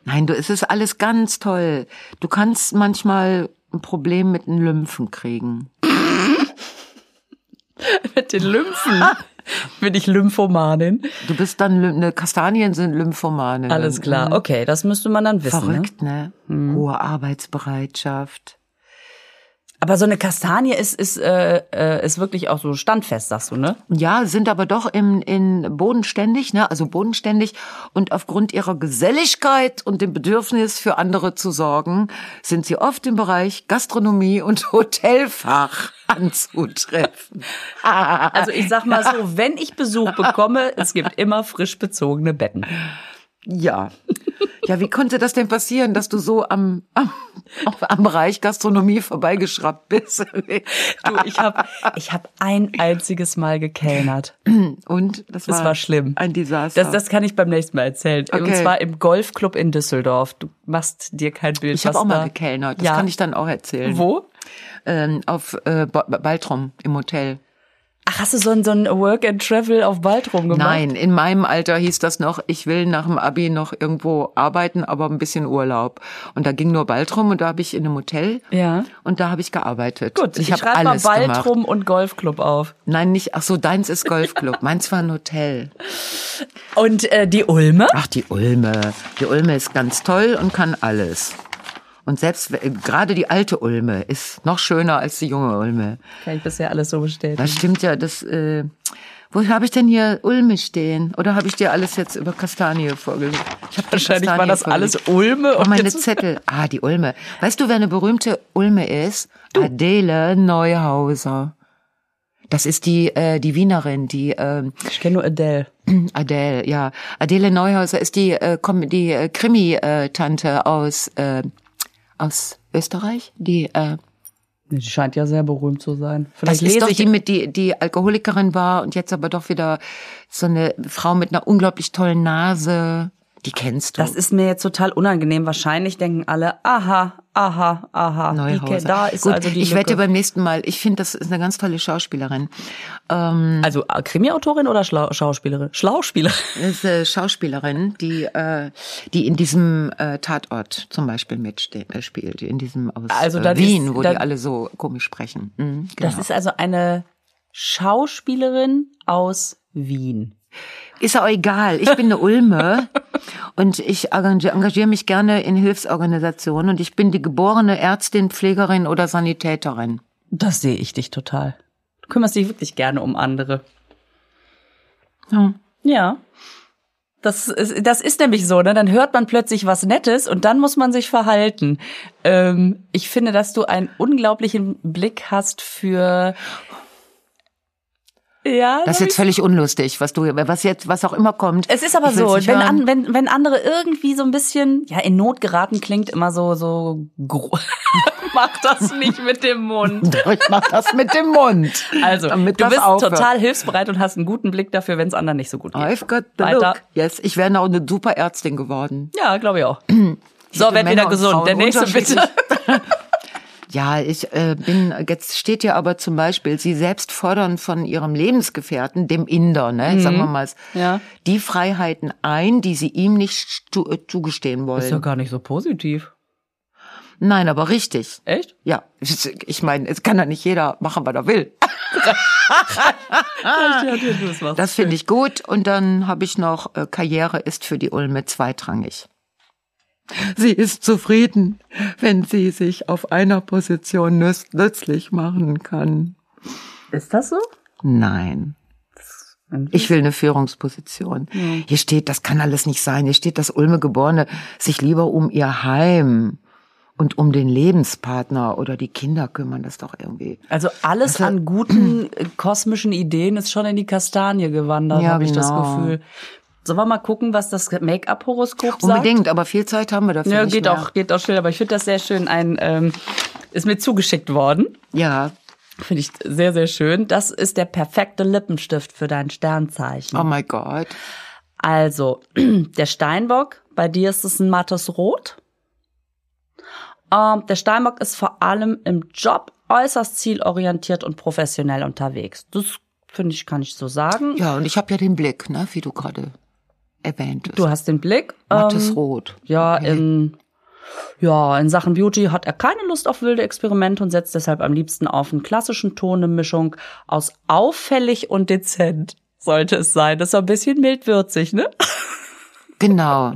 Nein, du, es ist alles ganz toll. Du kannst manchmal ein Problem mit den Lymphen kriegen. *laughs* Mit den Lymphen. Bin ich Lymphomanin? Du bist dann, Lym- ne, Kastanien sind Lymphomanen. Alles klar. Okay, das müsste man dann wissen. Ne? Verrückt, ne? Hohe Arbeitsbereitschaft. Aber so eine Kastanie ist, ist, äh, äh, ist wirklich auch so standfest, sagst du, ne? Ja, sind aber doch im, in bodenständig, ne? Also bodenständig. Und aufgrund ihrer Geselligkeit und dem Bedürfnis für andere zu sorgen, sind sie oft im Bereich Gastronomie und *laughs* Hotelfach anzutreffen. Also ich sag mal so, wenn ich Besuch bekomme, es gibt immer frisch bezogene Betten. Ja. Ja, wie konnte das denn passieren, dass du so am, am, am Bereich Gastronomie vorbeigeschraubt bist? Du, ich habe ich hab ein einziges Mal gekellnert. Und das war, Das war schlimm. ein Desaster. Das, das kann ich beim nächsten Mal erzählen. Und Okay. zwar im Golfclub in Düsseldorf. Du machst dir kein Bild. ich habe auch mal da- gekellnert. Das ja. kann ich dann auch erzählen. Wo? Ähm, auf äh, Ba- Baltrum im Hotel. Ach, hast du so ein, so ein Work and Travel auf Baltrum gemacht? Nein, in meinem Alter hieß das noch, ich will nach dem Abi noch irgendwo arbeiten, aber ein bisschen Urlaub. Und da ging nur Baltrum und da habe ich in einem Hotel Ja. und da habe ich gearbeitet. Gut, ich, ich habe schreibe mal alles gemacht. Baltrum und Golfclub auf. Nein, nicht. Ach so, deins ist Golfclub. *laughs* Meins war ein Hotel. Und äh, die Ulme? Ach, die Ulme. Die Ulme ist ganz toll und kann alles. Und selbst äh, gerade die alte Ulme ist noch schöner als die junge Ulme. Kann ich bisher alles so bestätigen. Das stimmt ja, das äh, wo habe ich denn hier Ulme stehen? Oder habe ich dir alles jetzt über Kastanie vorgelegt? Ich hab Wahrscheinlich war das vorgelegt. alles Ulme. Oh, und meine jetzt- Zettel. Ah, die Ulme. Weißt du, wer eine berühmte Ulme ist? Adele Neuhauser. Das ist die äh, die Wienerin, die ähm, Ich kenne nur Adele. *clears throat* Adele, ja. Adele Neuhauser ist die, äh, die äh, Krimi-Tante aus, äh, aus Österreich. Die, äh, Die scheint ja sehr berühmt zu sein. das Vielleicht ist lese doch die, mit die, die Alkoholikerin war und jetzt aber doch wieder so eine Frau mit einer unglaublich tollen Nase. Die kennst du. Das ist mir jetzt total unangenehm. Wahrscheinlich denken alle, aha, aha, aha. Die, Neuhauser. ke- da ist Gut, also die ich Lücke. wette beim nächsten Mal. Ich finde, das ist eine ganz tolle Schauspielerin. Ähm, Also äh, Krimi-Autorin oder Schlau Schauspielerin? Schlauspielerin. Das *laughs* ist eine Schauspielerin, die, äh, die in diesem äh, Tatort zum Beispiel mitspielt, äh, in diesem aus Also äh, Wien, ist- wo dann- die alle so komisch sprechen. Mhm, genau. Das ist also eine Schauspielerin aus Wien. Ist ja auch egal. Ich bin eine Ulme *laughs* und ich engagiere mich gerne in Hilfsorganisationen und ich bin die geborene Ärztin, Pflegerin oder Sanitäterin. Das sehe ich dich total. Du kümmerst dich wirklich gerne um andere. Ja. Ja. Das ist, das ist nämlich so, ne? Dann hört man plötzlich was Nettes und dann muss man sich verhalten. Ähm, ich finde, dass du einen unglaublichen Blick hast für. Ja. Das ist jetzt völlig unlustig, was du, was jetzt, was auch immer kommt. Es ist aber so, wenn, an, wenn, wenn andere irgendwie so ein bisschen, ja, in Not geraten klingt immer so, so, *laughs* mach das nicht mit dem Mund. *laughs* Ich mach das mit dem Mund. Also, Damit du bist aufhört. total hilfsbereit und hast einen guten Blick dafür, wenn es anderen nicht so gut geht. I've got the Weiter. look. Yes, ich wäre auch eine super Ärztin geworden. Ja, glaube ich auch. So, werd Männer wieder und gesund. Der nächste bitte. *laughs* Ja, ich äh, bin, jetzt steht ja aber zum Beispiel, sie selbst fordern von ihrem Lebensgefährten, dem Inder, ne, sagen wir mal, Mhm. Ja. die Freiheiten ein, die sie ihm nicht äh, zugestehen wollen. Ist ja gar nicht so positiv. Nein, aber richtig. Echt? Ja, ich meine, es kann ja nicht jeder machen, was er will. *laughs* das Das finde ich gut. Und dann habe ich noch, äh, Karriere ist für die Ulme zweitrangig. Sie ist zufrieden, wenn sie sich auf einer Position nütz nützlich machen kann. Ist das so? Nein. Ich will eine Führungsposition. Hier steht, das kann alles nicht sein. Hier steht, dass Ulme Geborene sich lieber um ihr Heim und um den Lebenspartner oder die Kinder kümmern. Das doch irgendwie. Also alles Also- an guten äh, kosmischen Ideen ist schon in die Kastanie gewandert, Ja, habe ich das genau. Gefühl. Sollen wir mal gucken, was das Make-up-Horoskop sagt? Unbedingt, aber viel Zeit haben wir dafür Ja, nicht geht mehr. auch, geht auch schnell, aber ich finde das sehr schön. Ein ähm, ist mir zugeschickt worden. Ja. Finde ich sehr, sehr schön. Das ist der perfekte Lippenstift für dein Sternzeichen. Oh my God. Also, *clears throat* der Steinbock, bei dir ist es ein mattes Rot. Ähm, der Steinbock ist vor allem im Job äußerst zielorientiert und professionell unterwegs. Das finde ich, kann ich so sagen. Ja, und ich habe ja den Blick, ne, wie du gerade erwähntest. Du hast den Blick. Mattes ähm, Rot. Ja, Okay. in, ja, in Sachen Beauty hat er keine Lust auf wilde Experimente und setzt deshalb am liebsten auf einen klassischen Ton, eine Mischung aus auffällig und dezent. Sollte es sein. Das ist so ein bisschen mild-würzig, ne? *laughs* Genau.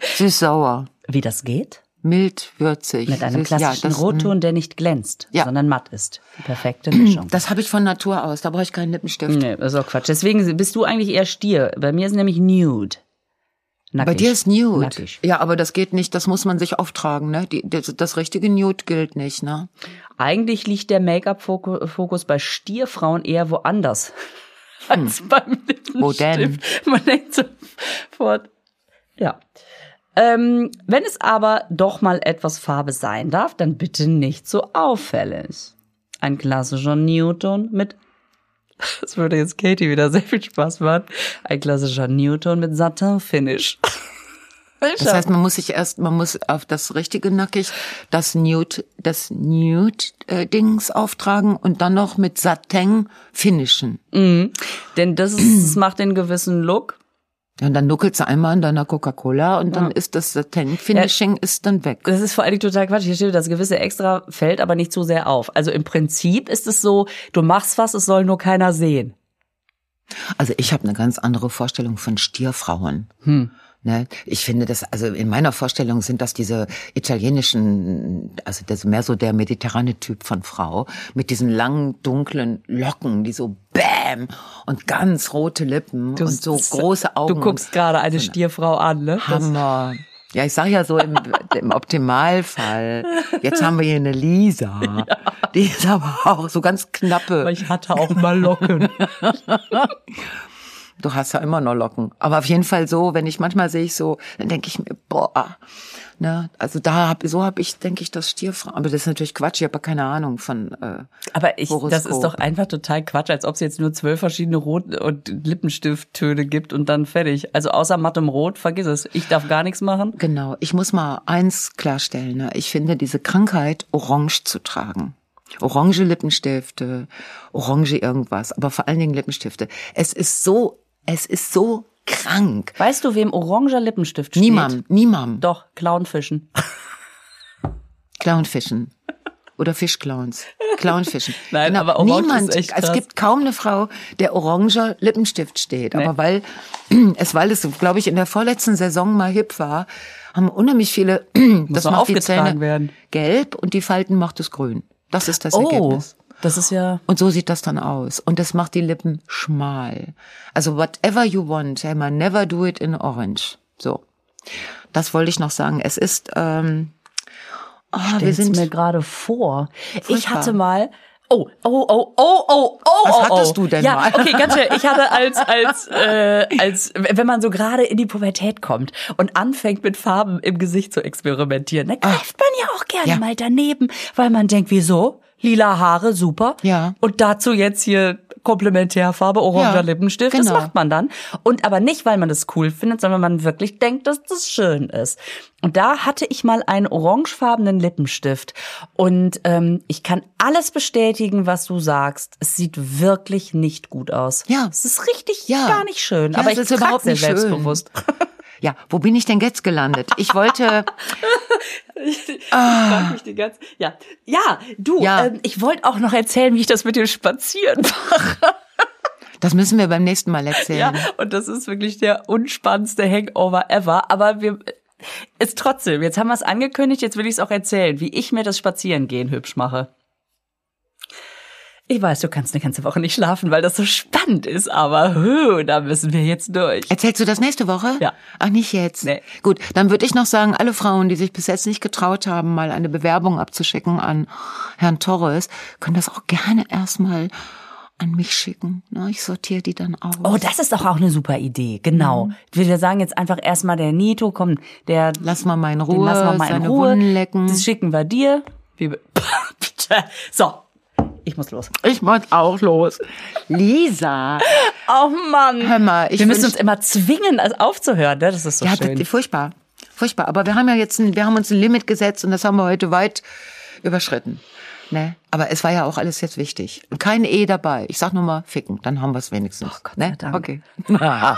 Süß-sauer. Wie das geht? Mild, würzig. Mit einem ja, klassischen das, Rotton, der nicht glänzt, Ja. sondern matt ist. Die perfekte Mischung. Das habe ich von Natur aus. Da brauche ich keinen Lippenstift. nee, das ist auch Quatsch. Deswegen bist du eigentlich eher Stier. Bei mir ist nämlich Nude. Nackig. Bei dir ist Nude. Nackig. Ja, aber das geht nicht. Das muss man sich auftragen, ne? Die, das, das richtige Nude gilt nicht, ne? Eigentlich liegt der Make-up-Fokus bei Stierfrauen eher woanders *laughs* als beim Lippenstift. Hm. Wo denn? Man denkt sofort, ja. Ähm, wenn es aber doch mal etwas Farbe sein darf, dann bitte nicht so auffällig. Ein klassischer Newton mit, das würde jetzt Katie wieder sehr viel Spaß machen, ein klassischer Newton mit Satin-Finish. Das heißt, man muss sich erst, man muss auf das richtige nackig das Nude, das Nude-Dings auftragen und dann noch mit Satin finishen. Denn das, ist, das macht den gewissen Look. Und dann nuckelst du einmal in deiner Coca-Cola und dann ist das Satin-Finishing ist dann weg. Das ist vor allen Dingen total Quatsch. Hier steht, das gewisse Extra fällt aber nicht zu sehr auf. Also im Prinzip ist es so, du machst was, es soll nur keiner sehen. Also ich habe eine ganz andere Vorstellung von Stierfrauen. Hm. Ne? Ich finde das, also in meiner Vorstellung sind das diese italienischen, also das ist mehr so der mediterrane Typ von Frau, mit diesen langen, dunklen Locken, die so bäm und ganz rote Lippen und so große Augen. Du guckst gerade eine Stierfrau an, ne? Hammer. Ja, ich sag ja so im, *laughs* im Optimalfall. Jetzt haben wir hier eine Lisa. *laughs* Die ist aber auch so ganz knappe. Aber ich hatte auch mal Locken. *laughs* Du hast ja immer noch Locken. Aber auf jeden Fall so, wenn ich manchmal sehe ich so, dann denke ich mir, boah, ne, also da hab, so habe ich, denke ich, das Stierfrau. Aber das ist natürlich Quatsch, ich habe keine Ahnung von. Äh, Aber ich, das ist doch einfach total Quatsch, als ob es jetzt nur zwölf verschiedene Rot- und Lippenstifttöne gibt und dann fertig. Also außer mattem Rot, vergiss es. Ich darf gar nichts machen. genau. Ich muss mal eins klarstellen. Ne? Ich finde diese Krankheit, orange zu tragen. Orange Lippenstifte, orange irgendwas, aber vor allen Dingen Lippenstifte. Es ist so, es ist so krank. Weißt du, wem oranger Lippenstift steht? Niemand, niemand. Doch, Clownfischen. *laughs* Clownfischen. Oder Fischclowns. Clownfischen. *laughs* Nein, aber Orange niemand, ist echt es krass. gibt kaum eine Frau, der oranger Lippenstift steht. Aber weil *clears throat* es, weil es, glaube ich, in der vorletzten Saison mal hip war, haben unheimlich viele, *clears throat* das noch macht die Zähne werden. gelb und die Falten macht es grün. Das ist das Oh, Ergebnis. Das ist ja Und so sieht das dann aus. Und das macht die Lippen schmal. Also whatever you want, Emma, never do it in orange. So. Das wollte ich noch sagen. Es ist, ähm, oh, wir sind, mir gerade vor. Ich Furchtbar. hatte mal. Oh, oh, oh, oh, oh, oh, Was oh, hattest oh. du denn ja, mal? Okay, ganz schnell. Ich hatte als, als, äh, als, wenn man so gerade in die Pubertät kommt und anfängt mit Farben im Gesicht zu experimentieren, dann greift man ja auch gerne Ja. mal daneben, weil man denkt, wieso? Lila Haare, super. Ja. Und dazu jetzt hier Komplementärfarbe, oranger Ja, Lippenstift. Das genau. macht man dann. Und aber nicht, weil man das cool findet, sondern weil man wirklich denkt, dass das schön ist. Und da hatte ich mal einen orangefarbenen Lippenstift. Und ähm, ich kann alles bestätigen, was du sagst. Es sieht wirklich nicht gut aus. Ja. Es ist richtig Ja. gar nicht schön. Ja, aber es ich ist trag's überhaupt sehr nicht selbstbewusst. *laughs* ja, wo bin ich denn jetzt gelandet? Ich wollte, *laughs* Ich frag mich die ganze. Ja, ja, du. Ja. Ähm, ich wollte auch noch erzählen, wie ich das mit dem Spazieren mache. *laughs* das müssen wir beim nächsten Mal erzählen. Ja, und das ist wirklich der unspannendste Hangover ever. Aber wir ist trotzdem, jetzt haben wir es angekündigt, jetzt will ich es auch erzählen, wie ich mir das Spazierengehen hübsch mache. Ich weiß, du kannst eine ganze Woche nicht schlafen, weil das so spannend ist, aber huh, da müssen wir jetzt durch. Erzählst du das nächste Woche? Ja. Ach, nicht jetzt. Nee. Gut, dann würde ich noch sagen, alle Frauen, die sich bis jetzt nicht getraut haben, mal eine Bewerbung abzuschicken an Herrn Torres, können das auch gerne erstmal an mich schicken. Ne? Ich sortiere die dann aus. Oh, das ist doch auch eine super Idee. Genau. Wir sagen jetzt einfach erstmal der Nito, komm, der Lass mal mal in Ruhe, lassen wir mal in Ruhe. Wunden lecken. Das schicken wir dir. *laughs* So, ich muss los. Ich muss auch los. Lisa, Oh Mann. hör mal, ich wir müssen uns immer zwingen, aufzuhören. Ne? Das ist so ja, schön. das- furchtbar, furchtbar. Aber wir haben ja jetzt, ein, wir haben uns ein Limit gesetzt und das haben wir heute weit überschritten. Ne? Aber es war ja auch alles jetzt wichtig. Und kein E dabei. Ich sag nur mal ficken, dann haben wir es wenigstens. Oh Gott ne? Dank. Okay. *laughs*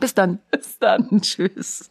Bis dann. Bis dann. *laughs* Tschüss.